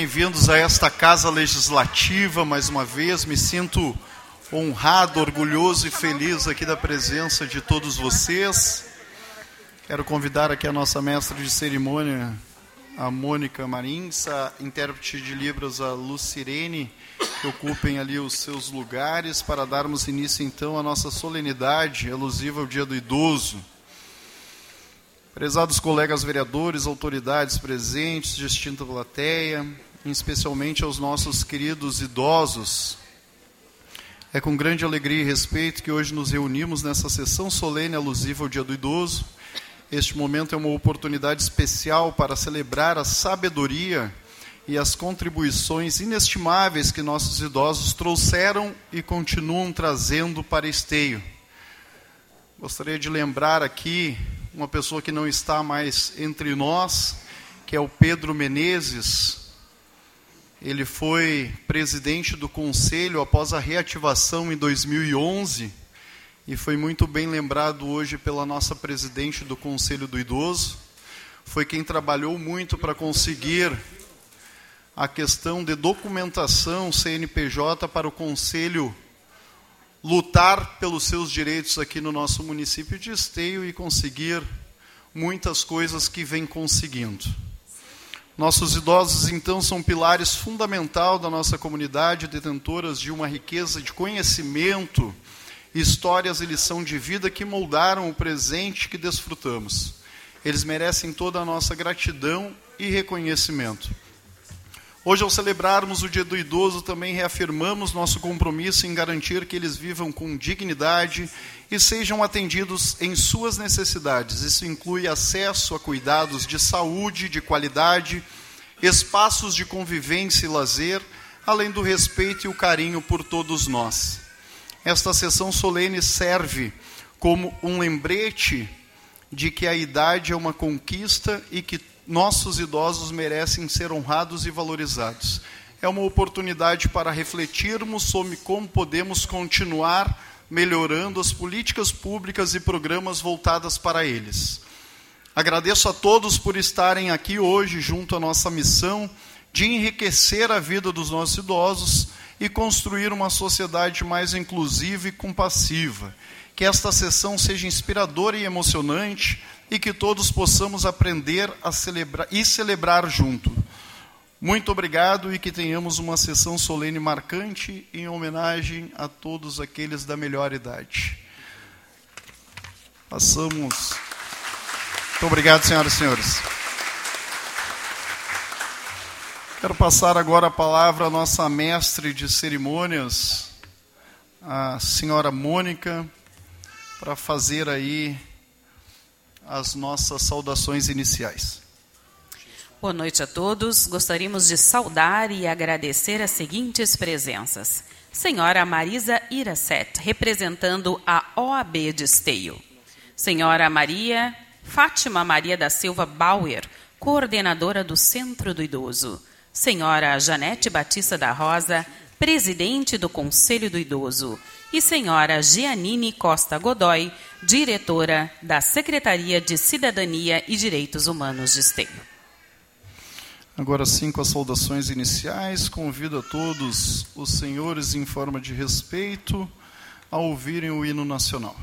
bem-vindos a esta Casa Legislativa mais uma vez. Me sinto honrado, orgulhoso e feliz aqui da presença de todos vocês. Quero convidar aqui a nossa mestra de cerimônia, a Mônica Marins, a intérprete de Libras, a Lucirene, que ocupem ali os seus lugares para darmos início então à nossa solenidade alusiva ao Dia do Idoso. Prezados colegas vereadores, autoridades presentes, distinta plateia, especialmente aos nossos queridos idosos. É com grande alegria e respeito que hoje nos reunimos nessa sessão solene alusiva ao Dia do Idoso. Este momento é uma oportunidade especial para celebrar a sabedoria e as contribuições inestimáveis que nossos idosos trouxeram e continuam trazendo para Esteio. Gostaria de lembrar aqui uma pessoa que não está mais entre nós, que é o Pedro Menezes. Ele foi presidente do conselho após a reativação em 2011 e foi muito bem lembrado hoje pela nossa presidente do Conselho do Idoso. Foi quem trabalhou muito para conseguir a questão de documentação CNPJ para o Conselho lutar pelos seus direitos aqui no nosso município de Esteio e conseguir muitas coisas que vem conseguindo. Nossos idosos, então, são pilares fundamental da nossa comunidade, detentoras de uma riqueza de conhecimento, histórias e lição de vida que moldaram o presente que desfrutamos. Eles merecem toda a nossa gratidão e reconhecimento. Hoje, ao celebrarmos o Dia do Idoso, também reafirmamos nosso compromisso em garantir que eles vivam com dignidade e sejam atendidos em suas necessidades. Isso inclui acesso a cuidados de saúde, de qualidade, espaços de convivência e lazer, além do respeito e o carinho por todos nós. Esta sessão solene serve como um lembrete de que a idade é uma conquista e que nossos idosos merecem ser honrados e valorizados. É uma oportunidade para refletirmos sobre como podemos continuar melhorando as políticas públicas e programas voltadas para eles. Agradeço a todos por estarem aqui hoje junto à nossa missão de enriquecer a vida dos nossos idosos e construir uma sociedade mais inclusiva e compassiva. Que esta sessão seja inspiradora e emocionante, e que todos possamos aprender a celebrar e celebrar junto. Muito obrigado e que tenhamos uma sessão solene marcante em homenagem a todos aqueles da melhor idade. Passamos. Muito obrigado, senhoras e senhores. Quero passar agora a palavra à nossa mestre de cerimônias, a senhora Mônica, para fazer aí as nossas saudações iniciais. Boa noite a todos. Gostaríamos de saudar e agradecer as seguintes presenças. Senhora Marisa Iracet, representando a OAB de Esteio. Senhora Maria Fátima Maria da Silva Bauer, coordenadora do Centro do Idoso. Senhora Janete Batista da Rosa, presidente do Conselho do Idoso e senhora Gianine Costa Godoy, diretora da Secretaria de Cidadania e Direitos Humanos de Esteio. Agora sim, com as saudações iniciais, convido a todos os senhores em forma de respeito a ouvirem o hino nacional.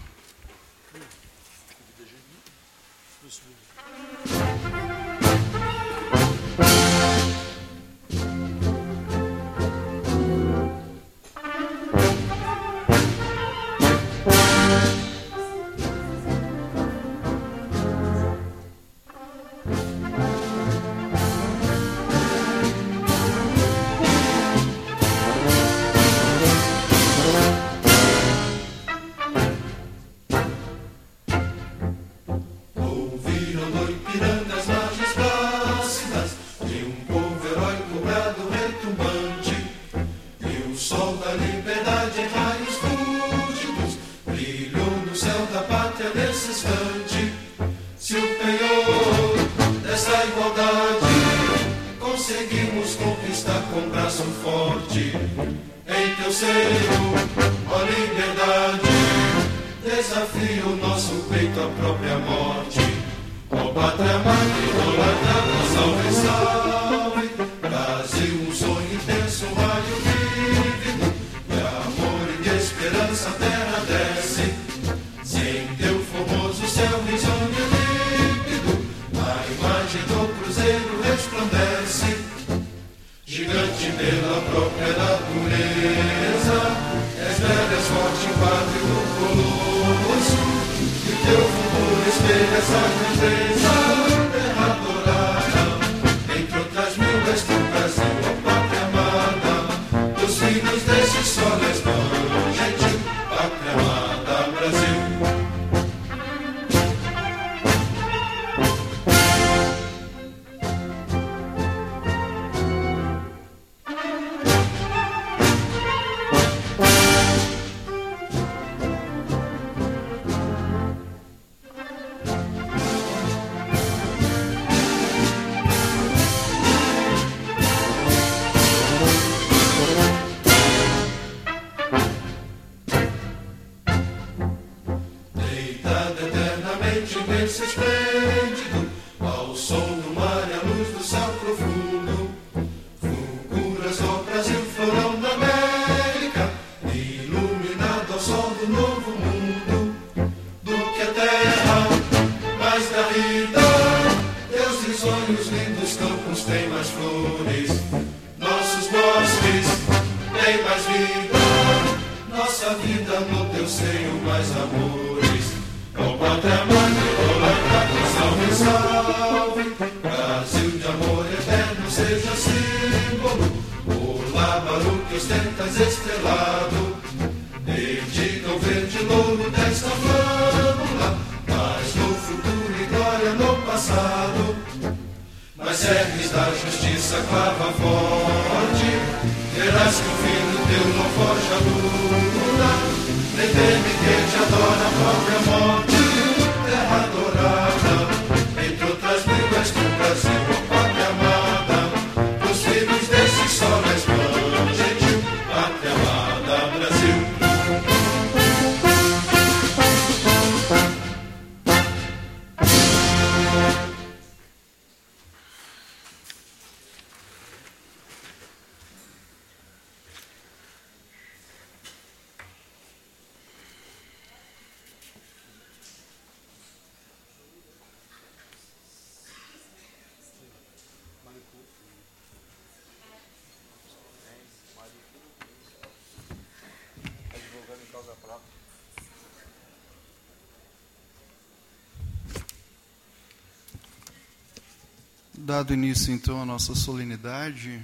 Dado início então à nossa solenidade,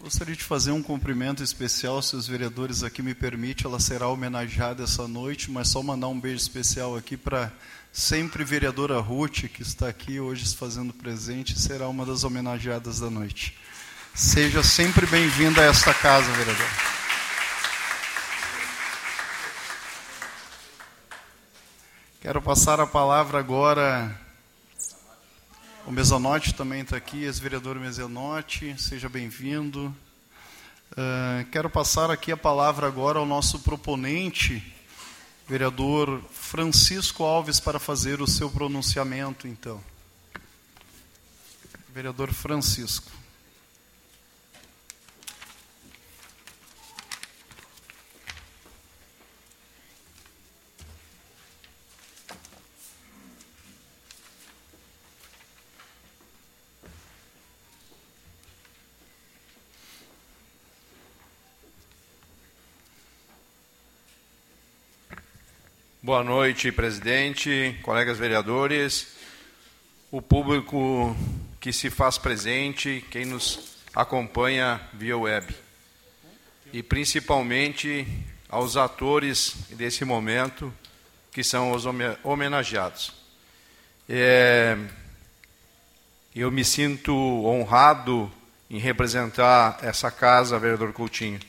gostaria de fazer um cumprimento especial, se os vereadores aqui me permitem, ela será homenageada essa noite, mas só mandar um beijo especial aqui para sempre vereadora Ruth, que está aqui hoje se fazendo presente, será uma das homenageadas da noite. Seja sempre bem-vinda a esta casa, vereadora. Quero passar a palavra agora o Mesonote também está aqui, ex-vereador Mesonote, seja bem-vindo. Uh, quero passar aqui a palavra agora ao nosso proponente, vereador Francisco Alves, para fazer o seu pronunciamento, então. Vereador Francisco. Boa noite, presidente, colegas vereadores, o público que se faz presente, quem nos acompanha via web. E principalmente aos atores desse momento, que são os homenageados. É, eu me sinto honrado em representar essa casa, vereador Coutinho,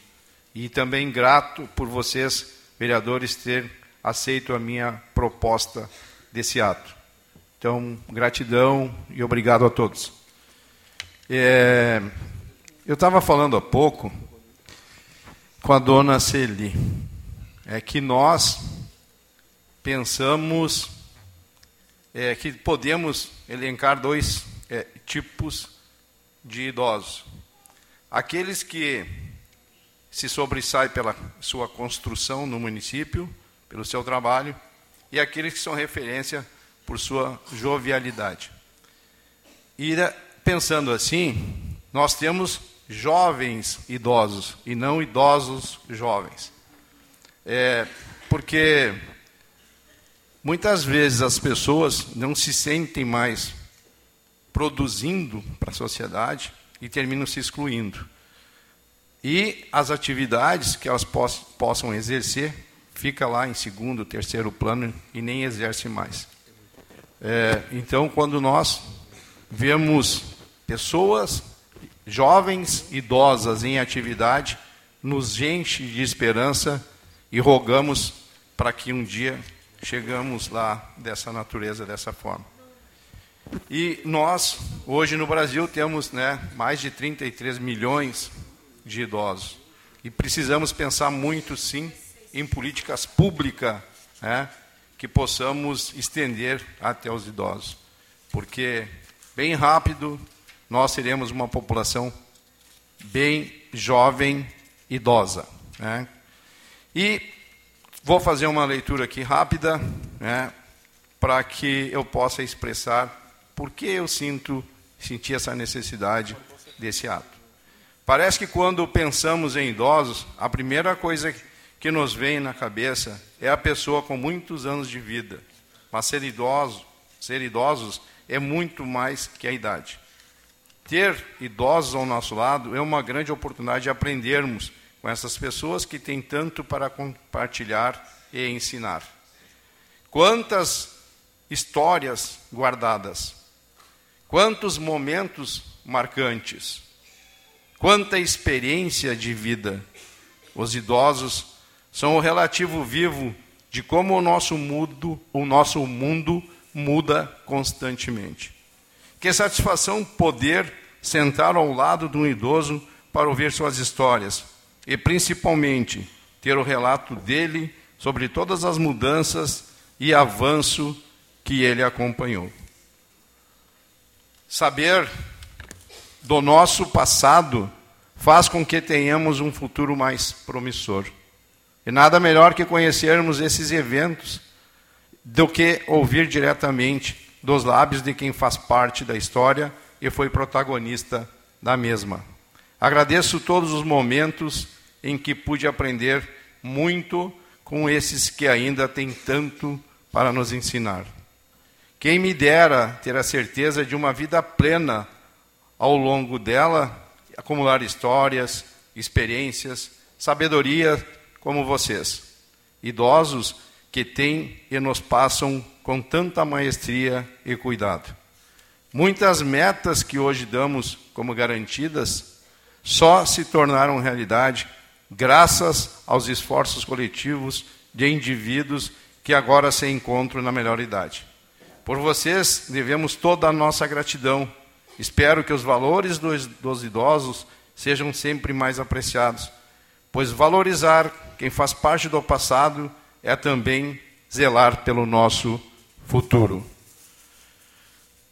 e também grato por vocês, vereadores, terem aceito a minha proposta desse ato. Então, gratidão e obrigado a todos. É, eu estava falando há pouco com a dona Celi, é que nós pensamos é, que podemos elencar dois é, tipos de idosos. Aqueles que se sobressaem pela sua construção no município, pelo seu trabalho, e aqueles que são referência por sua jovialidade. E pensando assim, nós temos jovens idosos e não idosos jovens. É, porque muitas vezes as pessoas não se sentem mais produzindo para a sociedade e terminam se excluindo. E as atividades que elas possam exercer fica lá em segundo, terceiro plano e nem exerce mais. É, então, quando nós vemos pessoas jovens, idosas em atividade, nos enche de esperança e rogamos para que um dia chegamos lá dessa natureza, dessa forma. E nós, hoje no Brasil, temos né, mais de 33 milhões de idosos. E precisamos pensar muito, sim, em políticas públicas né, que possamos estender até os idosos. Porque, bem rápido, nós seremos uma população bem jovem, idosa. Né? E vou fazer uma leitura aqui rápida, né, para que eu possa expressar por que eu sinto senti essa necessidade desse ato. Parece que quando pensamos em idosos, a primeira coisa que nos vem na cabeça é a pessoa com muitos anos de vida. Mas ser idoso, ser idosos é muito mais que a idade. Ter idosos ao nosso lado é uma grande oportunidade de aprendermos com essas pessoas que têm tanto para compartilhar e ensinar. Quantas histórias guardadas, quantos momentos marcantes, quanta experiência de vida. Os idosos são o relativo vivo de como o nosso mundo, o nosso mundo muda constantemente. Que satisfação poder sentar ao lado de um idoso para ouvir suas histórias e, principalmente, ter o relato dele sobre todas as mudanças e avanço que ele acompanhou. Saber do nosso passado faz com que tenhamos um futuro mais promissor. E nada melhor que conhecermos esses eventos do que ouvir diretamente dos lábios de quem faz parte da história e foi protagonista da mesma. Agradeço todos os momentos em que pude aprender muito com esses que ainda têm tanto para nos ensinar. Quem me dera ter a certeza de uma vida plena ao longo dela, acumular histórias, experiências, sabedoria como vocês, idosos que têm e nos passam com tanta maestria e cuidado. Muitas metas que hoje damos como garantidas só se tornaram realidade graças aos esforços coletivos de indivíduos que agora se encontram na melhor idade. Por vocês devemos toda a nossa gratidão. Espero que os valores dos, dos idosos sejam sempre mais apreciados, pois valorizar quem faz parte do passado é também zelar pelo nosso futuro.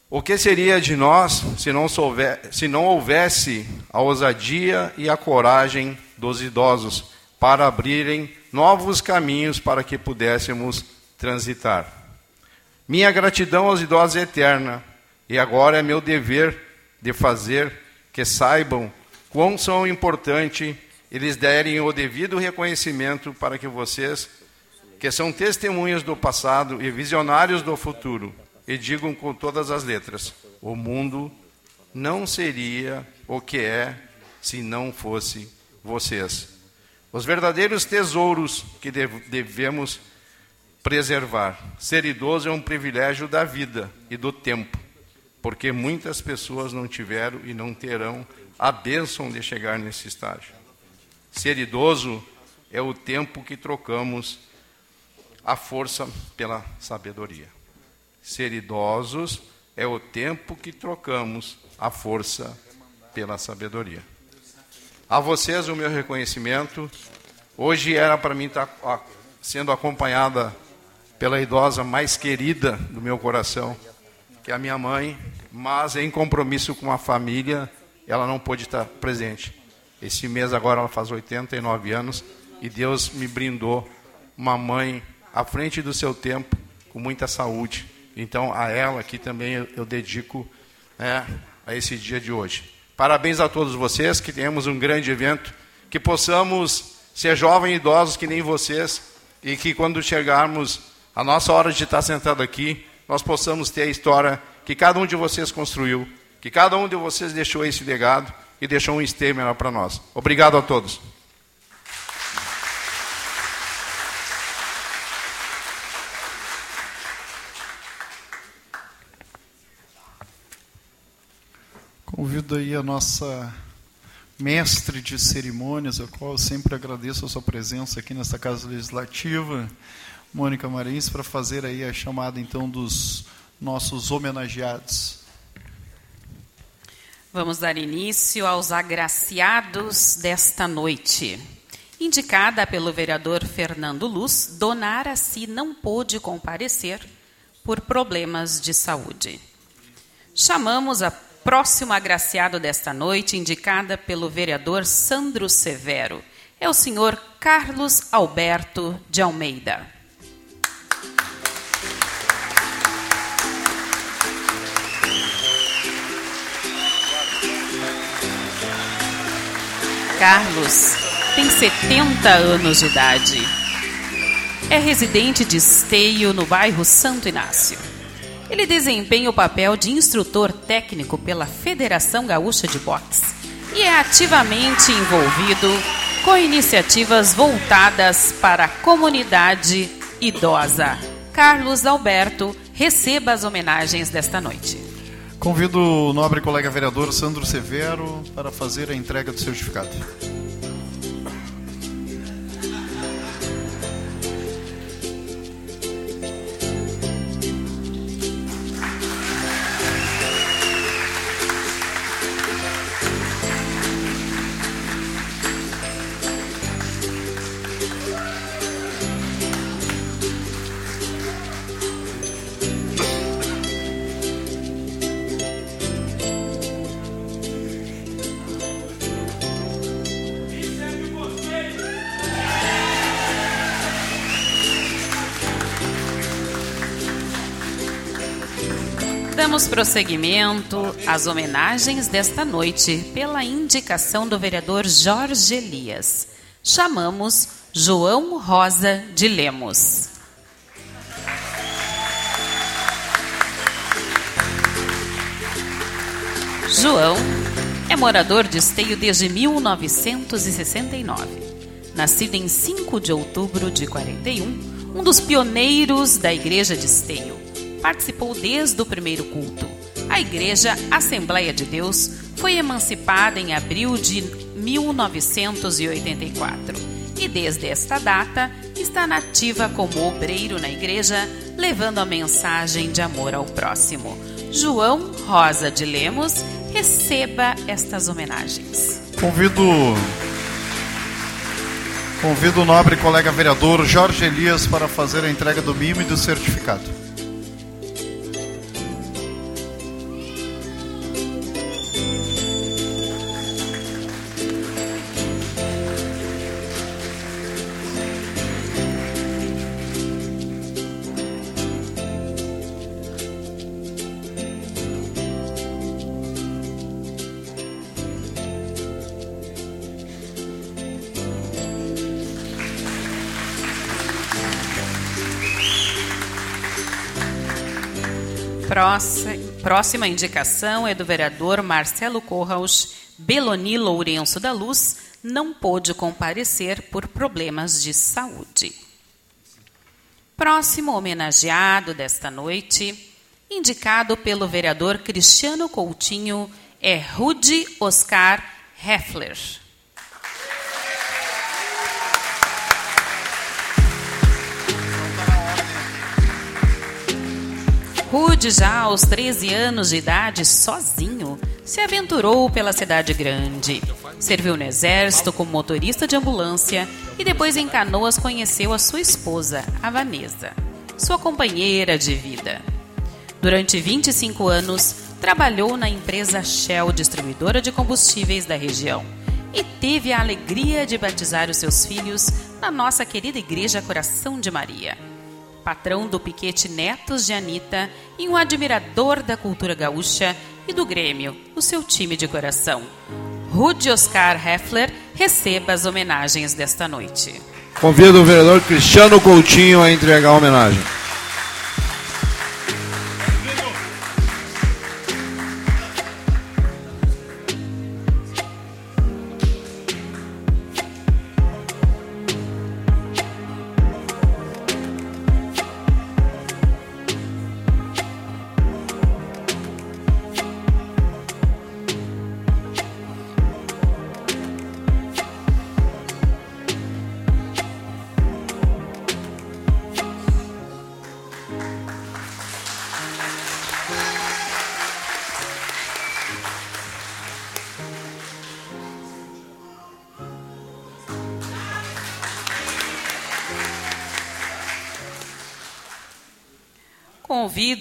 O que seria de nós se não, se não houvesse a ousadia e a coragem dos idosos para abrirem novos caminhos para que pudéssemos transitar? Minha gratidão aos idosos é eterna e agora é meu dever de fazer que saibam quão são importante eles derem o devido reconhecimento para que vocês, que são testemunhas do passado e visionários do futuro, e digam com todas as letras: o mundo não seria o que é se não fosse vocês. Os verdadeiros tesouros que devemos preservar. Ser idoso é um privilégio da vida e do tempo, porque muitas pessoas não tiveram e não terão a bênção de chegar nesse estágio. Ser idoso é o tempo que trocamos a força pela sabedoria. Ser idosos é o tempo que trocamos a força pela sabedoria. A vocês o meu reconhecimento. Hoje era para mim estar sendo acompanhada pela idosa mais querida do meu coração, que é a minha mãe, mas em compromisso com a família, ela não pôde estar presente. Esse mês agora ela faz 89 anos e Deus me brindou uma mãe à frente do seu tempo, com muita saúde. Então, a ela aqui também eu, dedico né, a esse dia de hoje. Parabéns a todos vocês, que tenhamos um grande evento, que possamos ser jovens e idosos que nem vocês, e que quando chegarmos a nossa hora de estar sentado aqui, nós possamos ter a história que cada um de vocês construiu, que cada um de vocês deixou esse legado e deixou um esteio para nós. Obrigado a todos. Convido aí a nossa mestre de cerimônias, a qual eu sempre agradeço a sua presença aqui nesta Casa Legislativa, Mônica Marins, para fazer aí a chamada então dos nossos homenageados. Vamos dar início aos agraciados desta noite. Indicada pelo vereador Fernando Luz, Dona Araci não pôde comparecer por problemas de saúde. Chamamos a próximo agraciado desta noite, indicada pelo vereador Sandro Severo, é o senhor Carlos Alberto de Almeida. Carlos tem 70 anos de idade. É residente de Esteio, no bairro Santo Inácio. Ele desempenha o papel de instrutor técnico pela Federação Gaúcha de Boxe e é ativamente envolvido com iniciativas voltadas para a comunidade idosa. Carlos Alberto, receba as homenagens desta noite. Convido o nobre colega vereador Sandro Severo para fazer a entrega do certificado. Damos prosseguimento às homenagens desta noite pela indicação do vereador Jorge Elias. Chamamos João Rosa de Lemos. João é morador de Esteio desde 1969. Nascido em 5 de outubro de 41, um dos pioneiros da Igreja de Esteio participou desde o primeiro culto. A Igreja Assembleia de Deus foi emancipada em abril de 1984 e desde esta data está nativa como obreiro na igreja, levando a mensagem de amor ao próximo. João Rosa de Lemos, receba estas homenagens. Convido Convido o nobre colega vereador Jorge Elias para fazer a entrega do mimo e do certificado. Próxima indicação é do vereador Marcelo Corraus Beloni Lourenço da Luz, não pôde comparecer por problemas de saúde. Próximo homenageado desta noite, indicado pelo vereador Cristiano Coutinho, é Rudy Oscar Heffler. Rude, já aos 13 anos de idade, sozinho, se aventurou pela cidade grande. Serviu no exército como motorista de ambulância e depois em Canoas conheceu a sua esposa, a Vanessa, sua companheira de vida. Durante 25 anos, trabalhou na empresa Shell, distribuidora de combustíveis da região, e teve a alegria de batizar os seus filhos na nossa querida Igreja Coração de Maria. Patrão do Piquete Netos de Anitta e um admirador da cultura gaúcha e do Grêmio, o seu time de coração. Rude Oscar Heffler receba as homenagens desta noite. Convido o vereador Cristiano Coutinho a entregar a homenagem.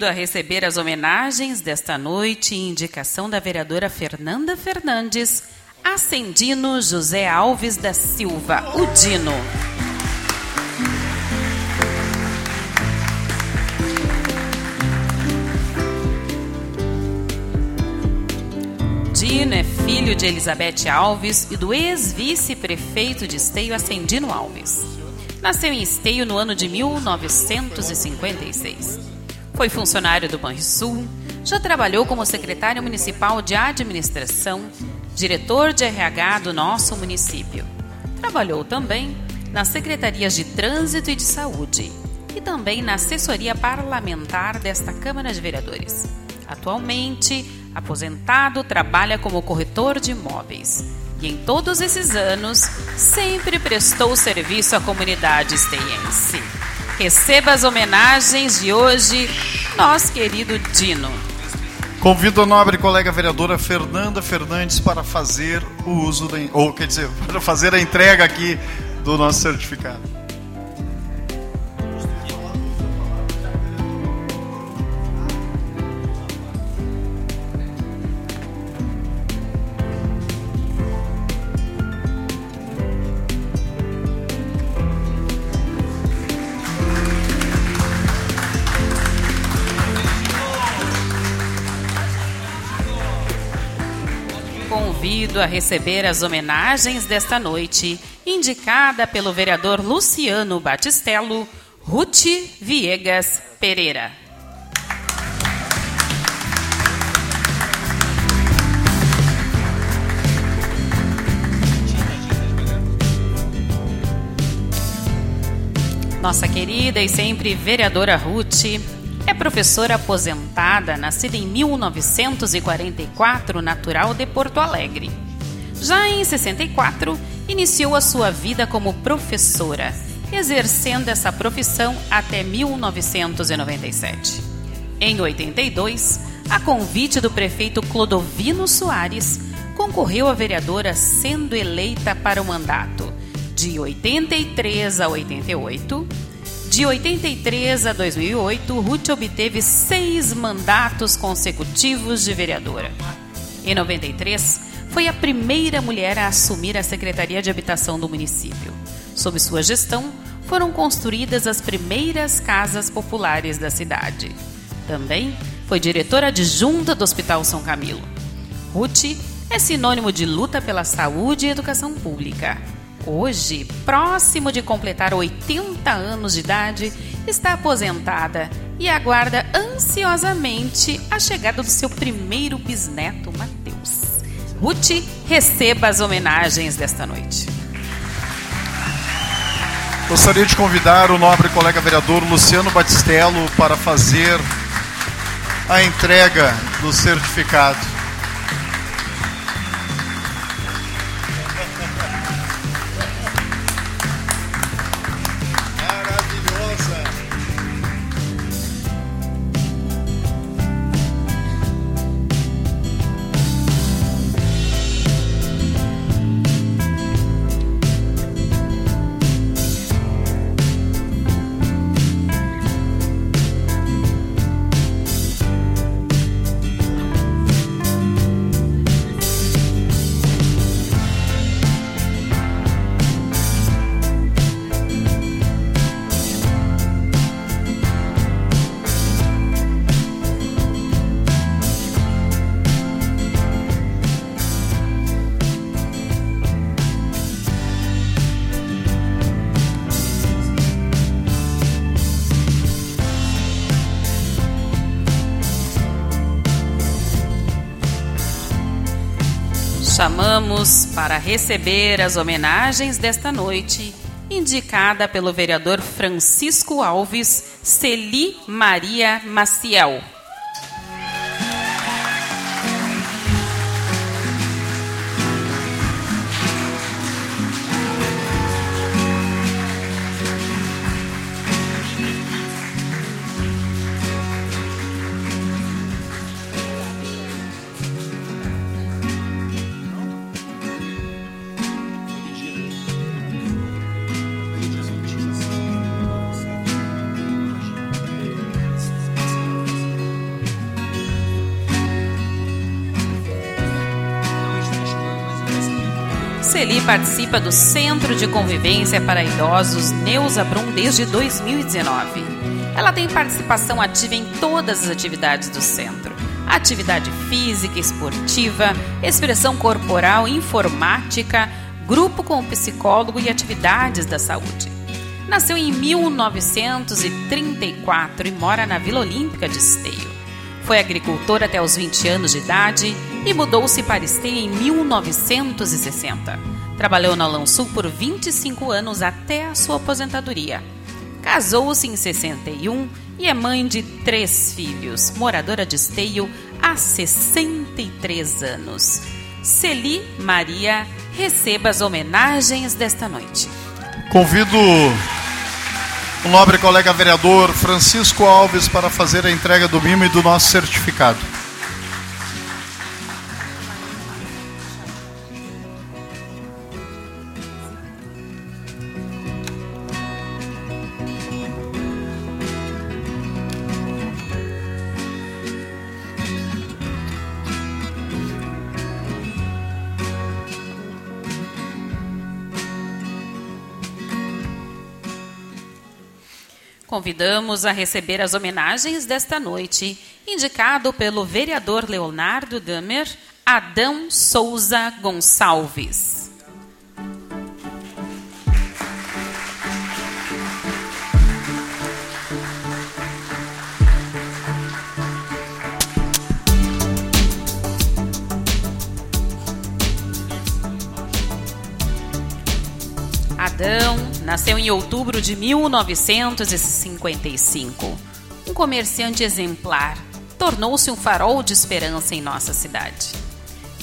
Convido a receber as homenagens desta noite, indicação da vereadora Fernanda Fernandes, Ascendino José Alves da Silva, o Dino. Dino é filho de Elizabeth Alves e do ex-vice-prefeito de Esteio, Ascendino Alves. Nasceu em Esteio no ano de 1956. Foi funcionário do Banrisul, já trabalhou como secretário municipal de administração, diretor de RH do nosso município. Trabalhou também nas secretarias de Trânsito e de Saúde e também na assessoria parlamentar desta Câmara de Vereadores. Atualmente, aposentado, trabalha como corretor de imóveis e em todos esses anos sempre prestou serviço à comunidade esteiense. Receba as homenagens de hoje, nosso querido Dino. Convido a nobre colega vereadora Fernanda Fernandes para fazer o uso, da, ou quer dizer, para fazer a entrega aqui do nosso certificado. Convido a receber as homenagens desta noite, indicada pelo vereador Luciano Batistello, Ruth Viegas Pereira. Nossa querida e sempre vereadora Ruth é professora aposentada, nascida em 1944, natural de Porto Alegre. Já em 64, iniciou a sua vida como professora, exercendo essa profissão até 1997. Em 82, a convite do prefeito Clodovino Soares, concorreu a vereadora sendo eleita para o mandato de 83 a 88 de 83 a 2008, Ruth obteve seis mandatos consecutivos de vereadora. Em 93, foi a primeira mulher a assumir a Secretaria de Habitação do município. Sob sua gestão, foram construídas as primeiras casas populares da cidade. Também foi diretora adjunta do Hospital São Camilo. Ruth é sinônimo de luta pela saúde e educação pública Hoje, próximo de completar 80 anos de idade, está aposentada e aguarda ansiosamente a chegada do seu primeiro bisneto, Mateus. Ruth, receba as homenagens desta noite. Gostaria de convidar o nobre colega vereador Luciano Batistello para fazer a entrega do certificado. Chamamos para receber as homenagens desta noite, indicada pelo vereador Francisco Alves Celi Maria Maciel. Participa do Centro de Convivência para Idosos Neuza Brum desde 2019. Ela tem participação ativa em todas as atividades do centro: atividade física, esportiva, expressão corporal, informática, grupo com psicólogo e atividades da saúde. Nasceu em 1934 e mora na Vila Olímpica de Esteio. Foi agricultor até os 20 anos de idade e mudou-se para Esteio em 1960. Trabalhou na Lansul por 25 anos até a sua aposentadoria. Casou-se em 61 e é mãe de três filhos, moradora de Esteio há 63 anos. Celi Maria, receba as homenagens desta noite. Convido o nobre colega vereador Francisco Alves para fazer a entrega do mimo e do nosso certificado. Convidamos a receber as homenagens desta noite, indicado pelo vereador Leonardo Damer, Adão Souza Gonçalves. Nasceu em outubro de 1955. Um comerciante exemplar, tornou-se um farol de esperança em nossa cidade.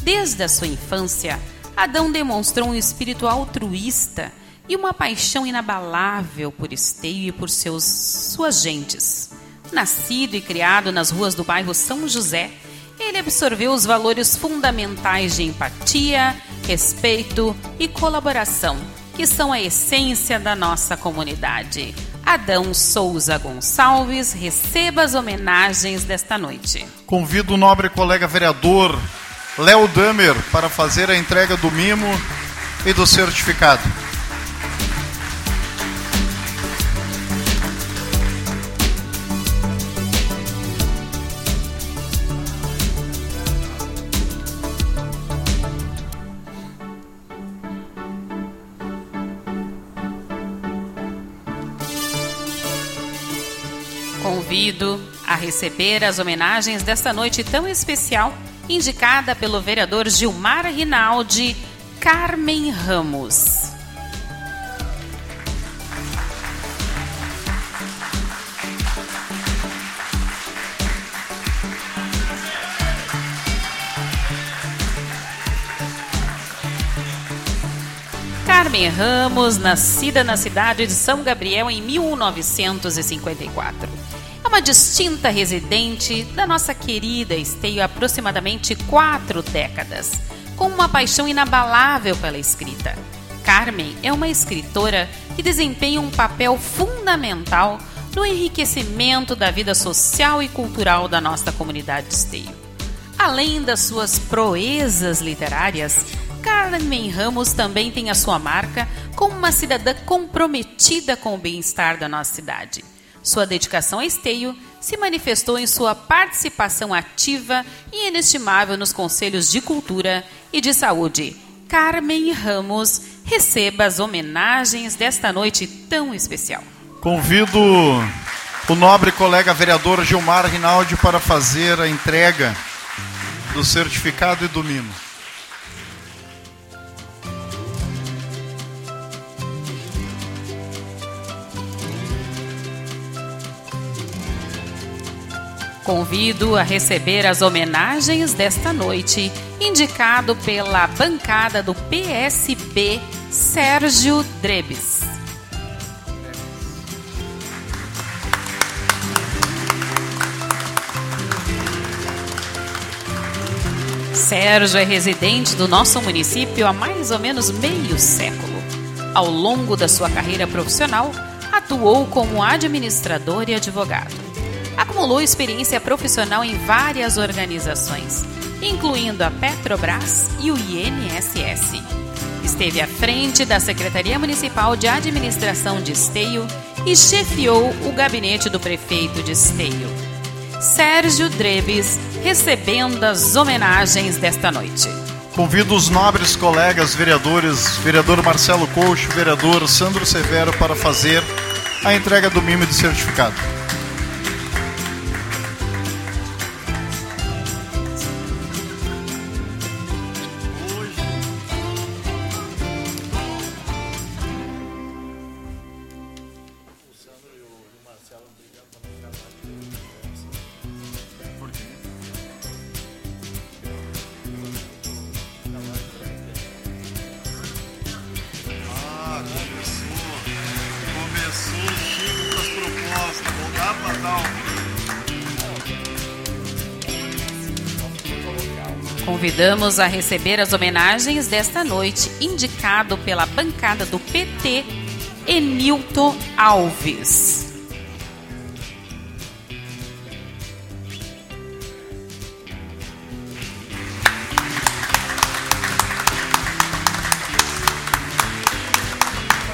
Desde a sua infância, Adão demonstrou um espírito altruísta e uma paixão inabalável por esteio e por seus, suas gentes. Nascido e criado nas ruas do bairro São José, ele absorveu os valores fundamentais de empatia, respeito e colaboração que são a essência da nossa comunidade. Adão Souza Gonçalves, receba as homenagens desta noite. Convido o nobre colega vereador Léo Damer para fazer a entrega do mimo e do certificado. Convido a receber as homenagens desta noite tão especial, indicada pelo vereador Gilmar Rinaldi Carmen Ramos. Carmen Ramos, nascida na cidade de São Gabriel em 1954 uma distinta residente da nossa querida Esteio há aproximadamente quatro décadas, com uma paixão inabalável pela escrita. Carmen é uma escritora que desempenha um papel fundamental no enriquecimento da vida social e cultural da nossa comunidade de Esteio. Além das suas proezas literárias, Carmen Ramos também tem a sua marca como uma cidadã comprometida com o bem-estar da nossa cidade. Sua dedicação a esteio se manifestou em sua participação ativa e inestimável nos conselhos de cultura e de saúde. Carmen Ramos receba as homenagens desta noite tão especial. Convido o nobre colega vereador Gilmar Rinaldi para fazer a entrega do certificado e do mimo. Convido a receber as homenagens desta noite, indicado pela bancada do PSB, Sérgio Drebes. Sérgio é residente do nosso município há mais ou menos meio século. Ao longo da sua carreira profissional, atuou como administrador e advogado. Acumulou experiência profissional em várias organizações, incluindo a Petrobras e o INSS. Esteve à frente da Secretaria Municipal de Administração de Esteio e chefiou o gabinete do prefeito de Esteio. Sérgio Drebes, recebendo as homenagens desta noite. Convido os nobres colegas vereadores, vereador Marcelo Coxo, vereador Sandro Severo, para fazer a entrega do mimo de certificado. Convidamos a receber as homenagens desta noite, indicado pela bancada do PT, Enilton Alves.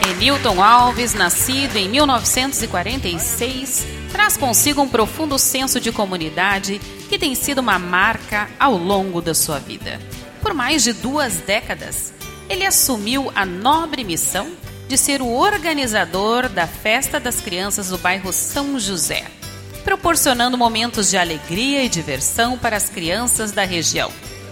Enilton Alves, nascido em 1946, traz consigo um profundo senso de comunidade que tem sido uma marca ao longo da sua vida. Por mais de duas décadas, ele assumiu a nobre missão de ser o organizador da Festa das Crianças do bairro São José, proporcionando momentos de alegria e diversão para as crianças da região.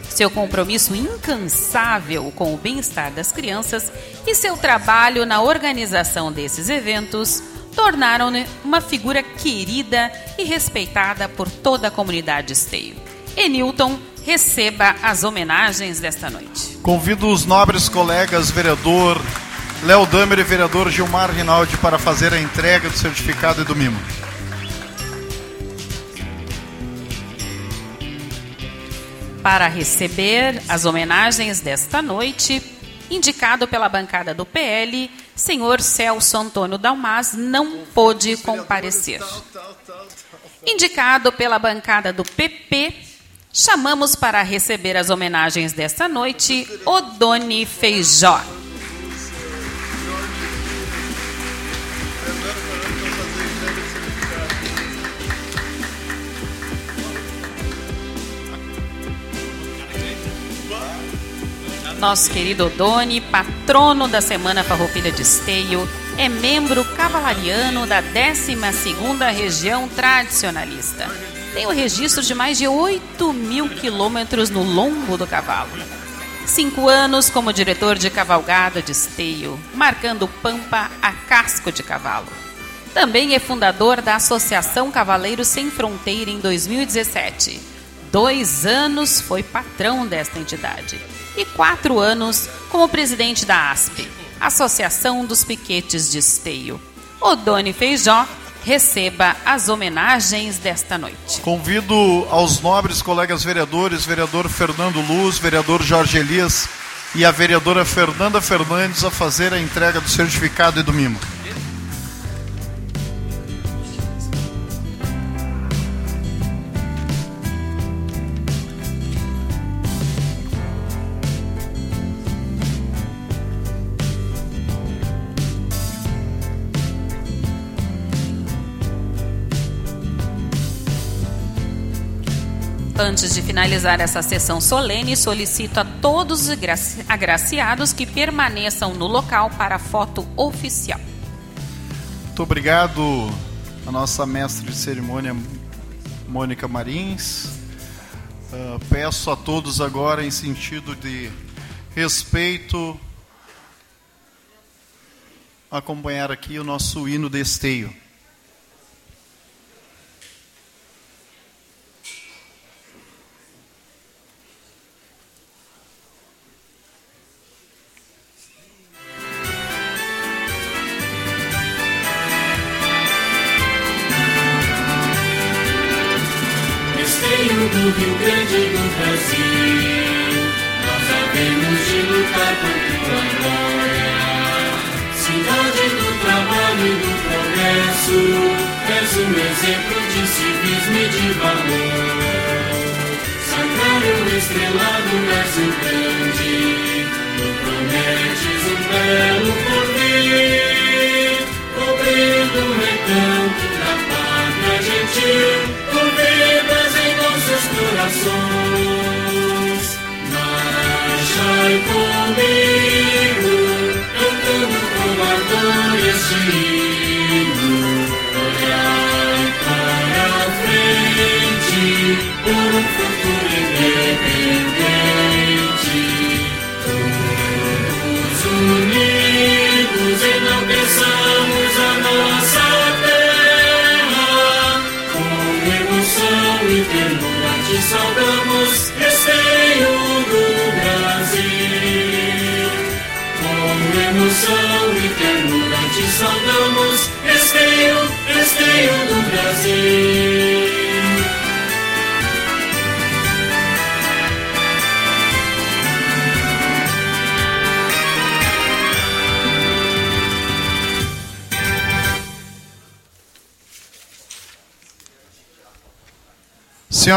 Seu compromisso incansável com o bem-estar das crianças e seu trabalho na organização desses eventos tornaram-no uma figura querida e respeitada por toda a comunidade esteio. Enilton, receba as homenagens desta noite. Convido os nobres colegas vereador Léo Damer e vereador Gilmar Rinaldi para fazer a entrega do certificado e do mimo. Para receber as homenagens desta noite, indicado pela bancada do PL, senhor Celso Antônio Dalmas não pôde comparecer. Indicado pela bancada do PP, chamamos para receber as homenagens desta noite Odone Feijó. Nosso querido Odone, patrono da Semana Farroupilha de Esteio, é membro cavalariano da 12ª Região Tradicionalista. Tem o registro de mais de 8 mil quilômetros no lombo do cavalo. Cinco anos como diretor de cavalgada de esteio, marcando Pampa a casco de cavalo. Também é fundador da Associação Cavaleiros Sem Fronteira em 2017. Dois anos foi patrão desta entidade e quatro anos como presidente da ASP, Associação dos Piquetes de Esteio. Odone Feijó receba as homenagens desta noite. Convido aos nobres colegas vereadores, vereador Fernando Luz, vereador Jorge Elias e a vereadora Fernanda Fernandes a fazer a entrega do certificado e do mimo. Antes de finalizar essa sessão solene, solicito a todos os agraciados que permaneçam no local para a foto oficial. Muito obrigado a nossa mestre de cerimônia, Mônica Marins. Uh, peço a todos agora, em sentido de respeito, acompanhar aqui o nosso hino de esteio.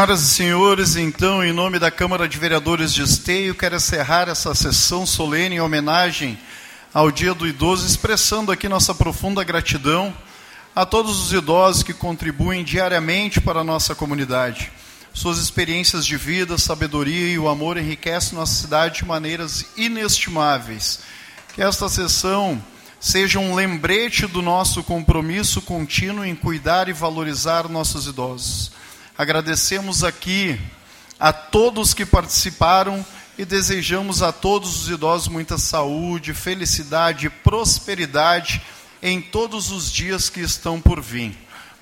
Senhoras e senhores, então, em nome da Câmara de Vereadores de Esteio, quero encerrar essa sessão solene em homenagem ao Dia do Idoso, expressando aqui nossa profunda gratidão a todos os idosos que contribuem diariamente para a nossa comunidade. Suas experiências de vida, sabedoria e o amor enriquecem nossa cidade de maneiras inestimáveis. Que esta sessão seja um lembrete do nosso compromisso contínuo em cuidar e valorizar nossos idosos. Agradecemos aqui a todos que participaram e desejamos a todos os idosos muita saúde, felicidade e prosperidade em todos os dias que estão por vir.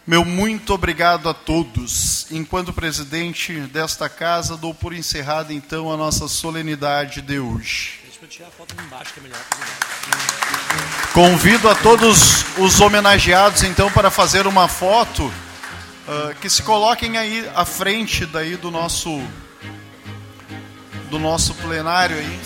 Meu muito obrigado a todos. Enquanto presidente desta casa, dou por encerrada então a nossa solenidade de hoje. Convido a todos os homenageados então para fazer uma foto. Uh, que se coloquem aí à frente daí do nosso do nosso plenário aí.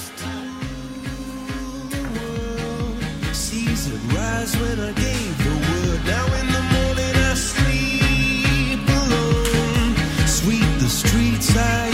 Sweep the streets I